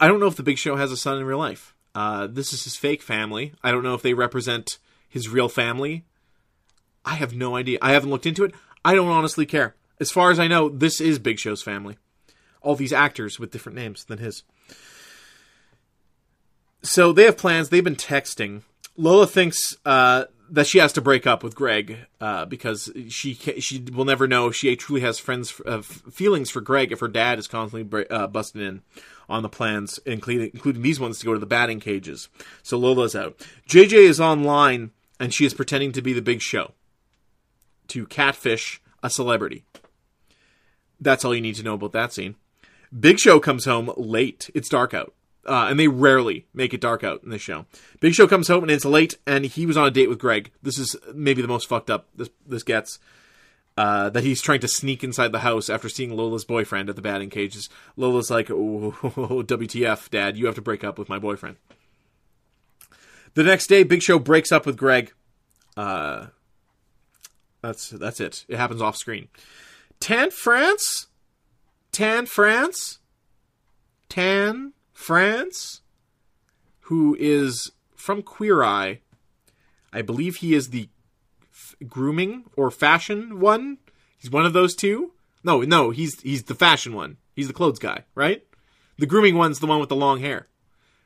I don't know if the Big Show has a son in real life. Uh, this is his fake family. I don't know if they represent his real family. I have no idea. I haven't looked into it. I don't honestly care. As far as I know, this is Big Show's family. All these actors with different names than his. So they have plans. They've been texting. Lola thinks uh, that she has to break up with Greg uh, because she she will never know if she truly has friends uh, feelings for Greg if her dad is constantly uh, busting in on the plans, including including these ones to go to the batting cages. So Lola's out. JJ is online and she is pretending to be the Big Show to catfish a celebrity. That's all you need to know about that scene. Big Show comes home late. It's dark out. Uh, and they rarely make it dark out in this show. Big Show comes home and it's late, and he was on a date with Greg. This is maybe the most fucked up this this gets. Uh, that he's trying to sneak inside the house after seeing Lola's boyfriend at the batting cages. Lola's like, oh, WTF, Dad, you have to break up with my boyfriend. The next day, Big Show breaks up with Greg. Uh, that's that's it. It happens off screen. Tan France, Tan France, Tan France, who is from Queer Eye. I believe he is the f- grooming or fashion one. He's one of those two. No, no, he's he's the fashion one. He's the clothes guy, right? The grooming one's the one with the long hair,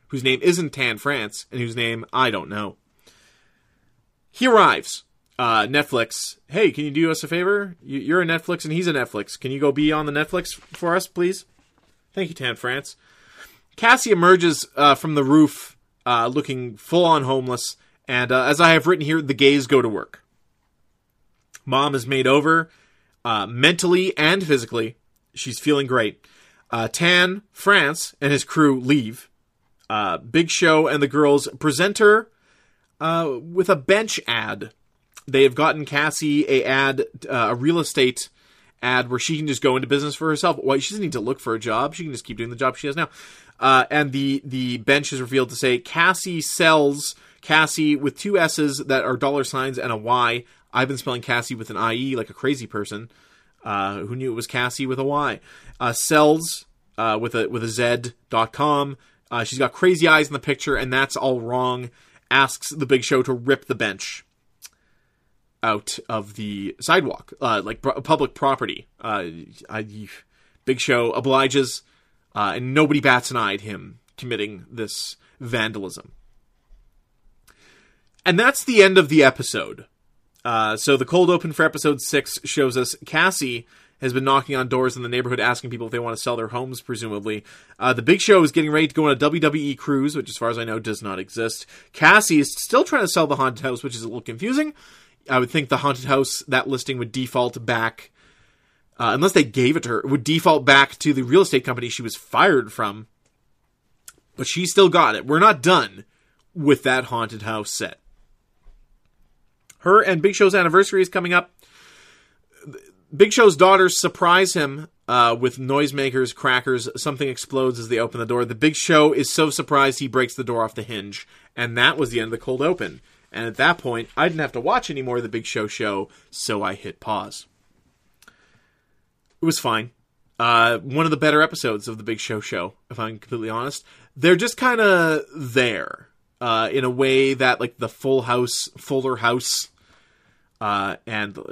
whose name isn't Tan France, and whose name I don't know. He arrives. Uh, Netflix. Hey, can you do us a favor? You- You're a Netflix, and he's a Netflix. Can you go be on the Netflix for us, please? Thank you, Tan France. Cassie emerges uh, from the roof, uh, looking full on homeless, and uh, as I have written here, the gays go to work. Mom is made over, uh, mentally and physically. She's feeling great. Uh, Tan France and his crew leave. Big Show and the girls present her with a bench ad. They have gotten Cassie a ad, uh, a real estate ad where she can just go into business for herself. Why she doesn't need to look for a job; she can just keep doing the job she has now. Uh, and the the bench is revealed to say Cassie sells Cassie with two S's that are dollar signs and a Y. I've been spelling Cassie with an IE like a crazy person. Uh, who knew it was Cassie with a Y? Uh, sells uh, with a with a Z dot com. Uh, she's got crazy eyes in the picture, and that's all wrong. Asks the Big Show to rip the bench out of the sidewalk, uh, like public property. Uh, I, Big Show obliges, uh, and nobody bats an eye at him committing this vandalism. And that's the end of the episode. Uh, so the cold open for episode six shows us Cassie has been knocking on doors in the neighborhood asking people if they want to sell their homes, presumably. Uh, the Big Show is getting ready to go on a WWE cruise, which, as far as I know, does not exist. Cassie is still trying to sell the haunted house, which is a little confusing. I would think the haunted house, that listing would default back, uh, unless they gave it to her, it would default back to the real estate company she was fired from. But she still got it. We're not done with that haunted house set. Her and Big Show's anniversary is coming up. Big Show's daughters surprise him uh, with noisemakers, crackers. Something explodes as they open the door. The Big Show is so surprised he breaks the door off the hinge. And that was the end of the cold open. And at that point, I didn't have to watch any more of the Big Show show, so I hit pause. It was fine. Uh, one of the better episodes of the Big Show show, if I'm completely honest. They're just kind of there uh, in a way that, like, the Full House, Fuller House, uh, and uh,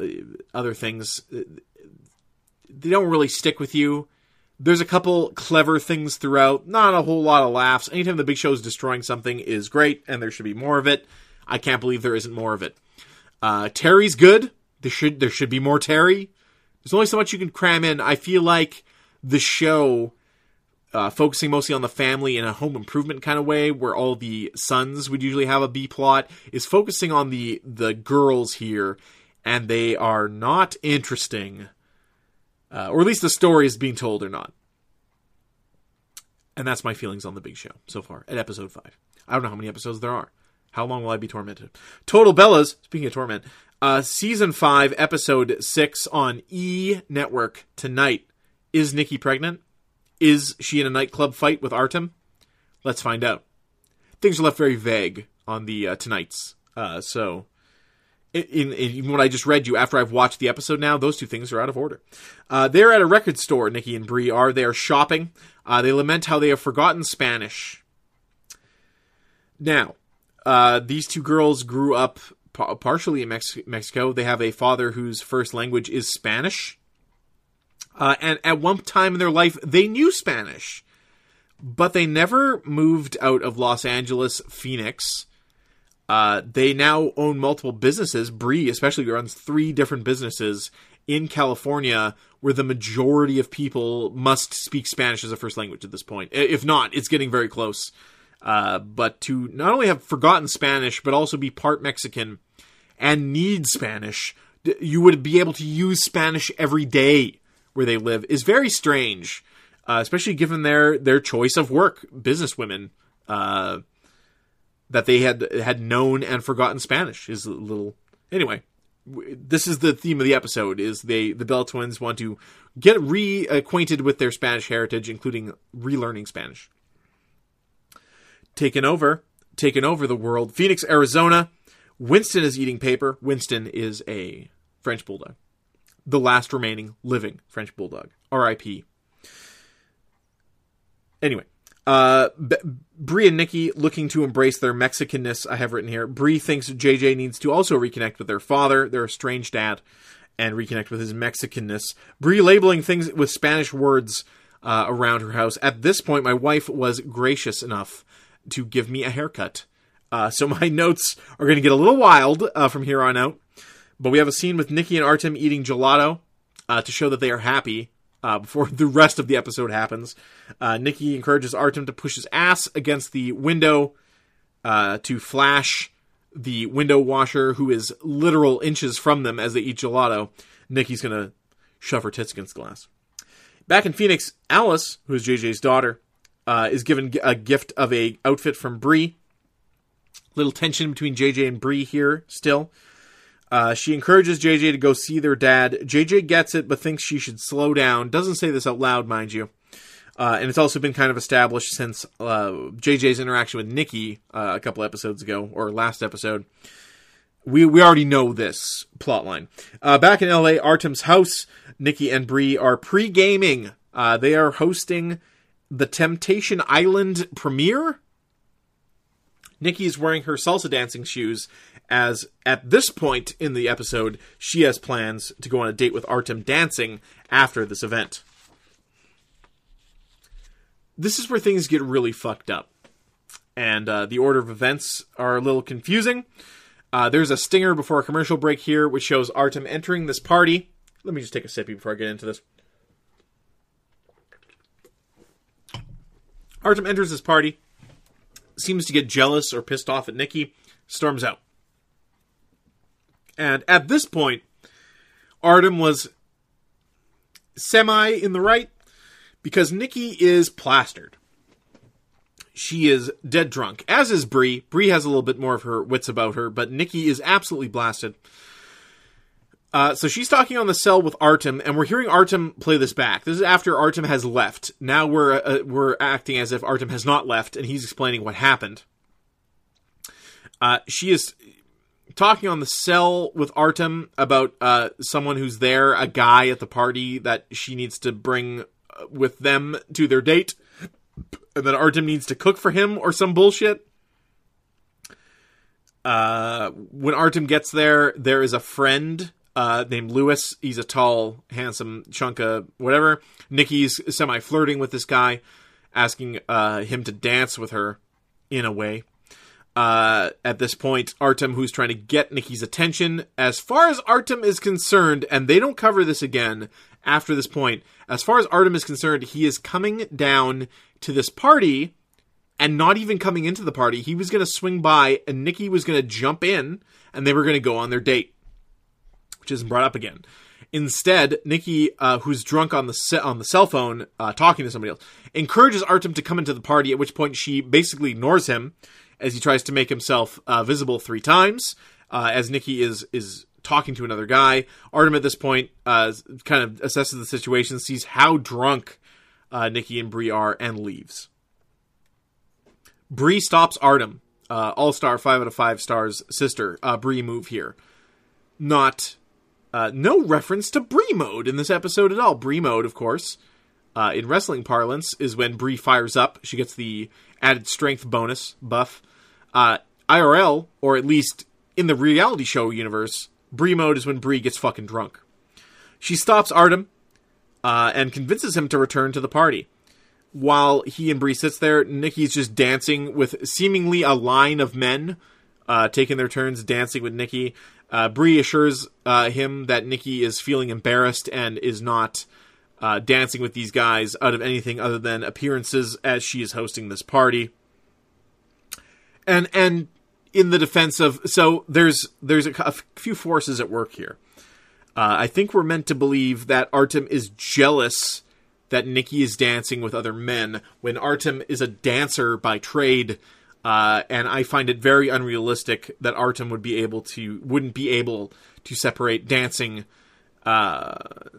other things, they don't really stick with you. There's a couple clever things throughout, not a whole lot of laughs. Anytime the Big Show is destroying something is great, and there should be more of it. I can't believe there isn't more of it. Uh, Terry's good. There should there should be more Terry. There's only so much you can cram in. I feel like the show, uh, focusing mostly on the family in a home improvement kind of way, where all the sons would usually have a B plot, is focusing on the the girls here, and they are not interesting, uh, or at least the story is being told are not. And that's my feelings on the Big Show so far at episode five. I don't know how many episodes there are. How long will I be tormented? Total Bellas, speaking of torment, uh, season 5, episode 6 on E Network tonight. Is Nikki pregnant? Is she in a nightclub fight with Artem? Let's find out. Things are left very vague on the uh, tonight's. Uh, so, in, in, in what I just read you after I've watched the episode now, those two things are out of order. Uh, they're at a record store. Nikki and Brie are. They are shopping. Uh, they lament how they have forgotten Spanish. Now, uh, these two girls grew up pa- partially in Mex- Mexico. They have a father whose first language is Spanish. Uh, and at one time in their life, they knew Spanish, but they never moved out of Los Angeles, Phoenix. Uh, they now own multiple businesses. Brie, especially, runs three different businesses in California, where the majority of people must speak Spanish as a first language at this point. If not, it's getting very close. Uh, but to not only have forgotten Spanish, but also be part Mexican and need Spanish, you would be able to use Spanish every day where they live is very strange, uh, especially given their their choice of work, businesswomen. Uh, that they had had known and forgotten Spanish is a little. Anyway, this is the theme of the episode: is they the Bella twins want to get reacquainted with their Spanish heritage, including relearning Spanish. Taken over, taken over the world. Phoenix, Arizona. Winston is eating paper. Winston is a French bulldog, the last remaining living French bulldog. R.I.P. Anyway, uh, B- Brie and Nikki looking to embrace their Mexicanness. I have written here. Brie thinks JJ needs to also reconnect with their father, their estranged dad, and reconnect with his Mexicanness. Brie labeling things with Spanish words uh, around her house. At this point, my wife was gracious enough to give me a haircut. Uh, so my notes are going to get a little wild uh, from here on out. But we have a scene with Nikki and Artem eating gelato uh, to show that they are happy uh, before the rest of the episode happens. Uh, Nikki encourages Artem to push his ass against the window uh, to flash the window washer, who is literal inches from them as they eat gelato. Nikki's going to shove her tits against glass. Back in Phoenix, Alice, who is JJ's daughter, uh, is given a gift of a outfit from Brie. Little tension between JJ and Brie here still. Uh, she encourages JJ to go see their dad. JJ gets it, but thinks she should slow down. Doesn't say this out loud, mind you. Uh, and it's also been kind of established since uh, JJ's interaction with Nikki uh, a couple episodes ago, or last episode. We we already know this plot line. Uh, back in LA, Artem's house, Nikki and Brie are pre gaming. Uh, they are hosting the Temptation Island premiere. Nikki is wearing her salsa dancing shoes as at this point in the episode, she has plans to go on a date with Artem dancing after this event. This is where things get really fucked up. And uh, the order of events are a little confusing. Uh, there's a stinger before a commercial break here, which shows Artem entering this party. Let me just take a sippy before I get into this. Artem enters this party, seems to get jealous or pissed off at Nikki, storms out. And at this point, Artem was semi in the right because Nikki is plastered. She is dead drunk, as is Brie. Brie has a little bit more of her wits about her, but Nikki is absolutely blasted. Uh, so she's talking on the cell with Artem, and we're hearing Artem play this back. This is after Artem has left. Now we're uh, we're acting as if Artem has not left, and he's explaining what happened. Uh, she is talking on the cell with Artem about uh, someone who's there, a guy at the party that she needs to bring uh, with them to their date, and that Artem needs to cook for him or some bullshit. Uh, when Artem gets there, there is a friend uh, named Lewis. He's a tall, handsome chunk of whatever. Nikki's semi flirting with this guy, asking uh, him to dance with her in a way. Uh, at this point, Artem, who's trying to get Nikki's attention, as far as Artem is concerned, and they don't cover this again after this point, as far as Artem is concerned, he is coming down to this party and not even coming into the party. He was going to swing by, and Nikki was going to jump in, and they were going to go on their date, which isn't brought up again. Instead, Nikki, uh, who's drunk on the se- on the cell phone, uh, talking to somebody else, encourages Artem to come into the party. At which point, she basically ignores him as he tries to make himself uh, visible three times. Uh, as Nikki is is talking to another guy, Artem at this point uh, kind of assesses the situation, sees how drunk uh, Nikki and Brie are, and leaves. Brie stops Artem all star, five out of five stars sister, Brie move here. Not, uh, no reference to Brie mode in this episode at all. Brie mode, of course, uh, in wrestling parlance, is when Brie fires up. She gets the added strength bonus buff. Uh, IRL, or at least in the reality show universe, Brie mode is when Brie gets fucking drunk. She stops Artem uh, and convinces him to return to the party. While he and Brie sits there, Nikki's just dancing with seemingly a line of men, uh, taking their turns dancing with Nikki. Uh, Brie assures uh, him that Nikki is feeling embarrassed and is not uh, dancing with these guys out of anything other than appearances as she is hosting this party. And and in the defense of so there's there's a, a few forces at work here. Uh, I think we're meant to believe that Artem is jealous that Nikki is dancing with other men when Artem is a dancer by trade. Uh, and I find it very unrealistic that Artem would be able to wouldn't be able to separate dancing uh,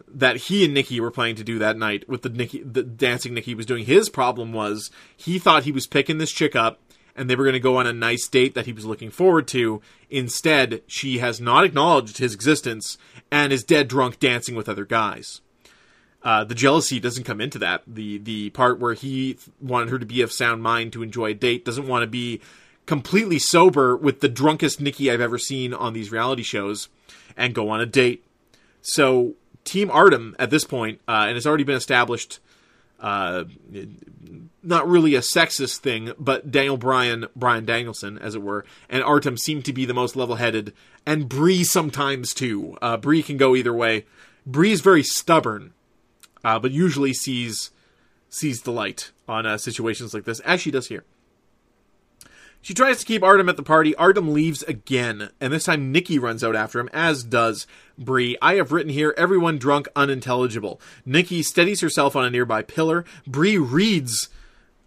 that he and Nikki were planning to do that night with the Nikki the dancing Nikki was doing. His problem was he thought he was picking this chick up and they were going to go on a nice date that he was looking forward to. Instead, she has not acknowledged his existence and is dead drunk dancing with other guys. Uh, the jealousy doesn't come into that. The the part where he wanted her to be of sound mind to enjoy a date doesn't want to be completely sober with the drunkest Nikki I've ever seen on these reality shows and go on a date. So Team Artem at this point, uh, and it's already been established, uh, not really a sexist thing, but Daniel Bryan, Brian Danielson, as it were, and Artem seem to be the most level-headed, and Brie sometimes too. Uh, Brie can go either way. Brie's very stubborn, uh, but usually sees sees the light on uh, situations like this, as she does here. She tries to keep Artem at the party. Artem leaves again, and this time Nikki runs out after him, as does Brie. I have written here, everyone drunk, unintelligible. Nikki steadies herself on a nearby pillar. Brie reads,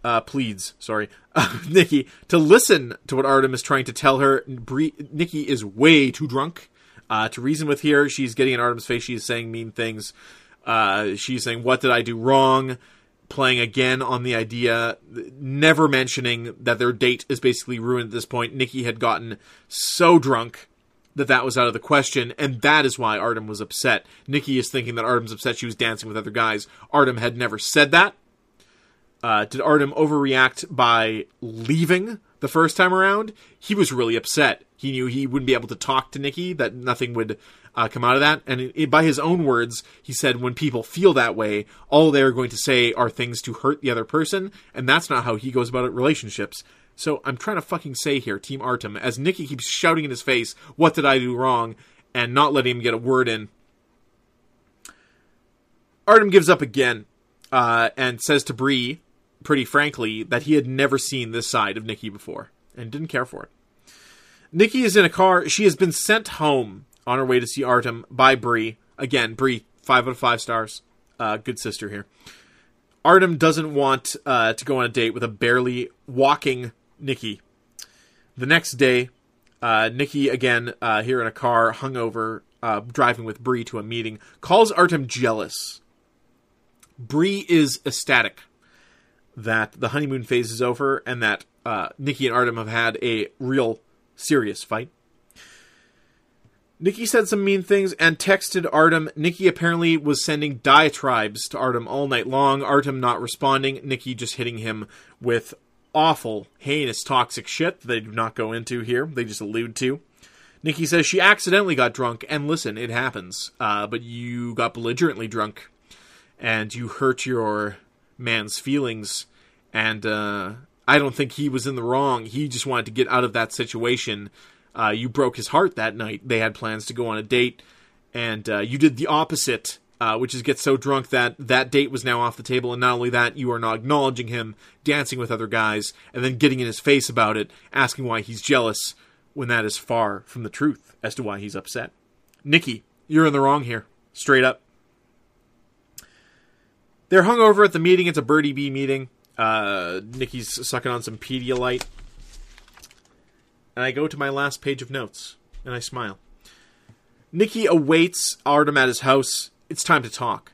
uh, pleads, sorry, Nikki, to listen to what Artem is trying to tell her. Brie, Nikki is way too drunk uh, to reason with here. She's getting in Artem's face. She's saying mean things. Uh, she's saying, What did I do wrong? Playing again on the idea, never mentioning that their date is basically ruined at this point. Nikki had gotten so drunk that that was out of the question, and that is why Artem was upset. Nikki is thinking that Artem's upset she was dancing with other guys. Artem had never said that. Uh, did Artem overreact by leaving the first time around? He was really upset. He knew he wouldn't be able to talk to Nikki, that nothing would uh, come out of that. And it, by his own words, he said, when people feel that way, all they're going to say are things to hurt the other person, and that's not how he goes about it relationships. So I'm trying to fucking say here, Team Artem, as Nikki keeps shouting in his face, what did I do wrong, and not letting him get a word in. Artem gives up again, uh, and says to Brie, pretty frankly, that he had never seen this side of Nikki before, and didn't care for it. Nikki is in a car. She has been sent home on her way to see Artem by Brie. Again, Brie, five out of five stars. Uh, good sister here. Artem doesn't want uh, to go on a date with a barely walking Nikki. The next day, uh, Nikki, again, uh, here in a car, hungover, uh, driving with Brie to a meeting, calls Artem jealous. Brie is ecstatic that the honeymoon phase is over and that uh, Nikki and Artem have had a real serious fight. Nikki said some mean things and texted Artem. Nikki apparently was sending diatribes to Artem all night long. Artem not responding. Nikki just hitting him with awful, heinous, toxic shit that they do not go into here. They just allude to. Nikki says she accidentally got drunk, and listen, it happens. Uh, but you got belligerently drunk, and you hurt your man's feelings, and uh, I don't think he was in the wrong. He just wanted to get out of that situation. Uh, you broke his heart that night. They had plans to go on a date, and uh, you did the opposite, uh, which is get so drunk that that date was now off the table. And not only that, you are not acknowledging him dancing with other guys, and then getting in his face about it, asking why he's jealous, when that is far from the truth as to why he's upset. Nikki, you're in the wrong here, straight up. They're hungover at the meeting. It's a Birdiebee meeting. Uh, Nikki's sucking on some Pedialyte. And I go to my last page of notes, and I smile. Nikki awaits Artem at his house. It's time to talk.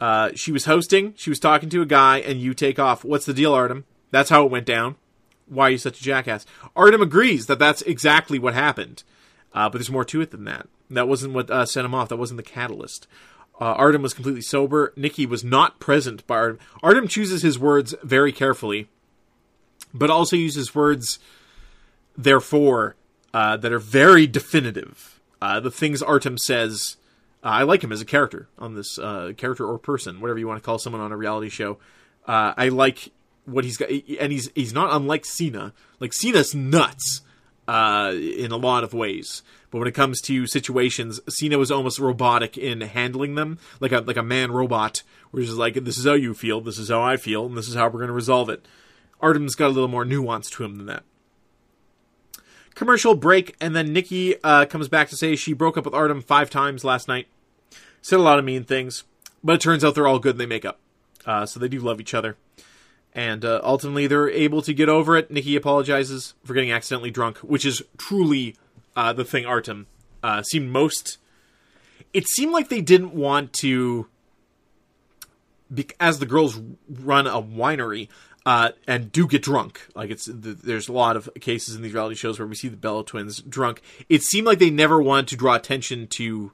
Uh, she was hosting, she was talking to a guy, and you take off. What's the deal, Artem? That's how it went down. Why are you such a jackass? Artem agrees that that's exactly what happened, uh, but there's more to it than that. That wasn't what uh, set him off. That wasn't the catalyst. Uh, Artem was completely sober. Nikki was not present. By Artem. Artem chooses his words very carefully, but also uses words, therefore, uh, that are very definitive. Uh, the things Artem says, uh, I like him as a character on this uh, character or person, whatever you want to call someone on a reality show. Uh, I like what he's got, and he's he's not unlike Cena. Like Cena's nuts uh, in a lot of ways, but when it comes to situations, Cena was almost robotic in handling them, like a like a man robot, where he's like, "This is how you feel, this is how I feel, and this is how we're going to resolve it." Artem's got a little more nuance to him than that commercial break, and then Nikki uh, comes back to say she broke up with Artem five times last night. Said a lot of mean things, but it turns out they're all good and they make up. Uh, so they do love each other. And uh, ultimately, they're able to get over it. Nikki apologizes for getting accidentally drunk, which is truly uh, the thing Artem uh, seemed most. It seemed like they didn't want to. As the girls run a winery, uh, and do get drunk. Like it's there's a lot of cases in these reality shows where we see the Bella twins drunk. It seemed like they never wanted to draw attention to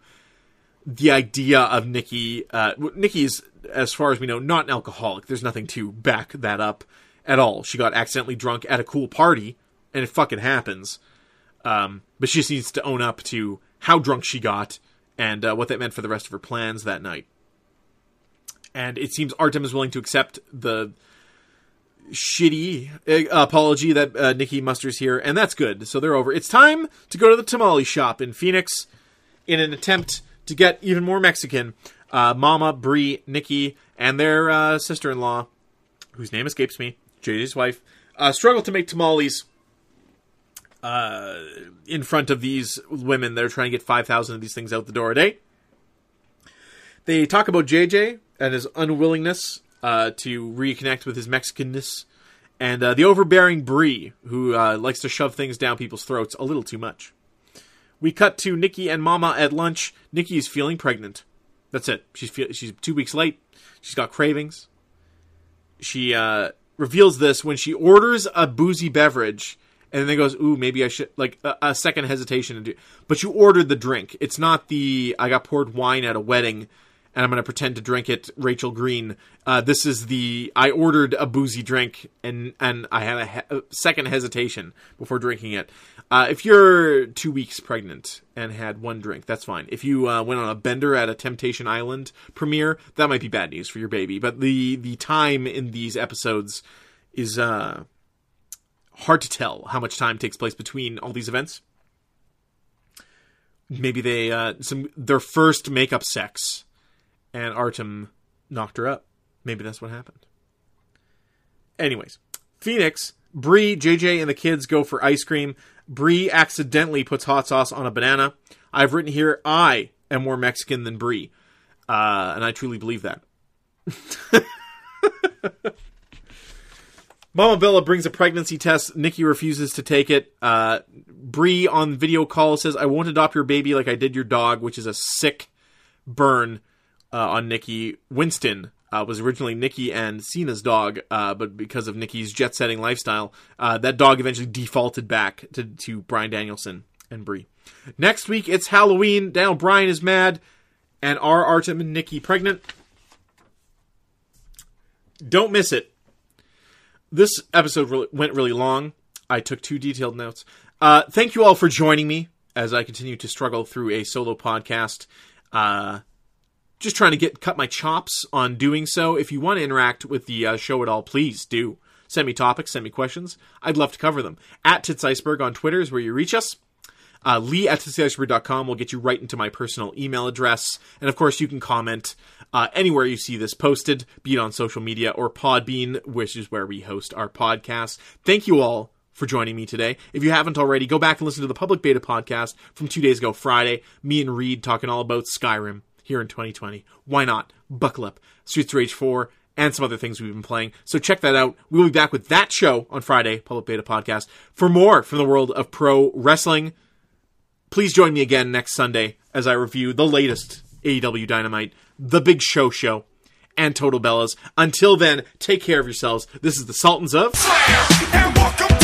the idea of Nikki. Uh, Nikki is, as far as we know, not an alcoholic. There's nothing to back that up at all. She got accidentally drunk at a cool party, and it fucking happens. Um, but she just needs to own up to how drunk she got and uh, what that meant for the rest of her plans that night. And it seems Artem is willing to accept the shitty uh, apology that uh, Nikki musters here, and that's good. So they're over. It's time to go to the tamale shop in Phoenix in an attempt to get even more Mexican. Uh, Mama, Brie, Nikki, and their uh, sister-in-law, whose name escapes me, JJ's wife, uh, struggle to make tamales uh, in front of these women. They're trying to get 5,000 of these things out the door a day. They talk about JJ and his unwillingness uh, to reconnect with his Mexicanness, and uh, the overbearing Brie, who uh, likes to shove things down people's throats a little too much. We cut to Nikki and Mama at lunch. Nikki is feeling pregnant. That's it. She's fe- she's two weeks late. She's got cravings. She uh, reveals this when she orders a boozy beverage, and then goes, "Ooh, maybe I should." Like a, a second hesitation but you ordered the drink. It's not the I got poured wine at a wedding and I'm going to pretend to drink it. Rachel Green. Uh, this is the I ordered a boozy drink and and I had a, he- a second hesitation before drinking it. Uh, if you're two weeks pregnant and had one drink, that's fine. If you uh, went on a bender at a Temptation Island premiere, that might be bad news for your baby. But the the time in these episodes is uh, hard to tell how much time takes place between all these events. Maybe they uh, some their first makeup sex and Artem knocked her up. Maybe that's what happened. Anyways, Phoenix, Brie, JJ, and the kids go for ice cream. Brie accidentally puts hot sauce on a banana. I've written here, I am more Mexican than Brie. Uh, and I truly believe that. Mama Bella brings a pregnancy test. Nikki refuses to take it. Uh, Brie on video call says, I won't adopt your baby like I did your dog, which is a sick burn uh, on Nikki. Winston uh, was originally Nikki and Cena's dog, uh, but because of Nikki's jet setting lifestyle, uh, that dog eventually defaulted back to, to Bryan Danielson and Brie. Next week, it's Halloween. Daniel Bryan is mad, and are Artem and Nikki pregnant? Don't miss it. This episode went really long. I took two detailed notes. Uh, thank you all for joining me as I continue to struggle through a solo podcast. Uh, just trying to get cut my chops on doing so. If you want to interact with the uh, show at all, please do. Send me topics, send me questions. I'd love to cover them. At Tits Iceberg on Twitter is where you reach us. Uh, Lee at titstheIceberg.com will get you right into my personal email address. And of course, you can comment uh, anywhere you see this posted, be it on social media or Podbean, which is where we host our podcast. Thank you all for joining me today. If you haven't already, go back and listen to the Public Beta podcast from two days ago, Friday. Me and Reed talking all about Skyrim here in 2020. Why not? Buckle up. Streets of Rage 4 and some other things we've been playing. So check that out. We'll be back with that show on Friday, Public Beta Podcast, for more from the world of pro wrestling. Please join me again next Sunday as I review the latest AEW Dynamite, The Big Show Show, and Total Bellas. Until then, take care of yourselves. This is the Sultans of. Welcome